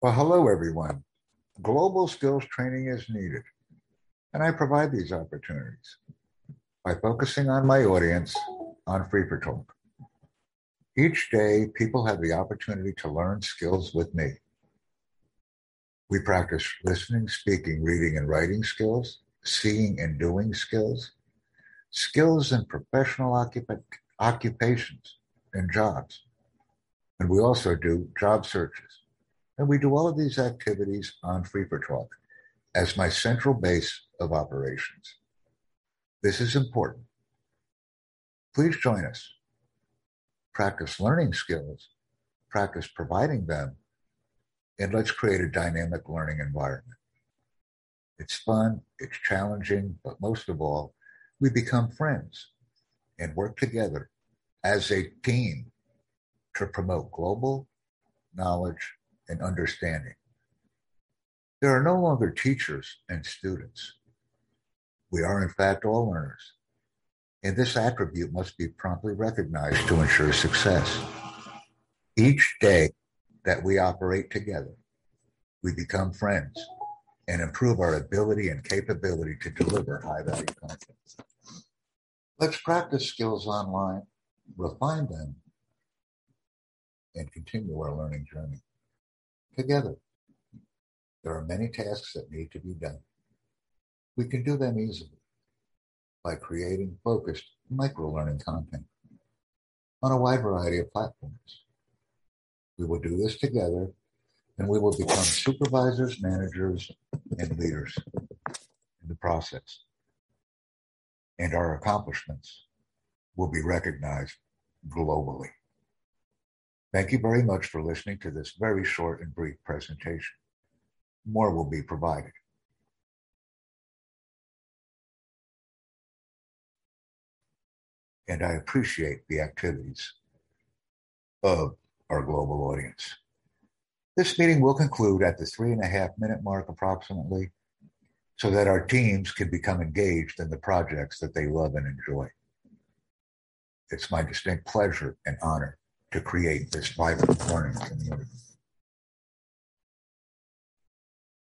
Well, hello, everyone. Global skills training is needed, and I provide these opportunities by focusing on my audience on Free4Talk. Each day, people have the opportunity to learn skills with me. We practice listening, speaking, reading, and writing skills, seeing and doing skills, skills in professional occup- occupations and jobs. And we also do job searches. And we do all of these activities on Free4Talk as my central base of operations. This is important. Please join us. Practice learning skills, practice providing them, and let's create a dynamic learning environment. It's fun, it's challenging, but most of all, we become friends and work together as a team to promote global knowledge and understanding. There are no longer teachers and students. We are, in fact, all learners. And this attribute must be promptly recognized to ensure success. Each day that we operate together, we become friends and improve our ability and capability to deliver high value content. Let's practice skills online, refine them, and continue our learning journey together. There are many tasks that need to be done. We can do them easily by creating focused micro learning content on a wide variety of platforms. We will do this together and we will become supervisors, managers, and leaders in the process. And our accomplishments will be recognized globally. Thank you very much for listening to this very short and brief presentation. More will be provided. And I appreciate the activities of our global audience. This meeting will conclude at the three and a half minute mark approximately so that our teams can become engaged in the projects that they love and enjoy. It's my distinct pleasure and honor to create this vibrant learning community.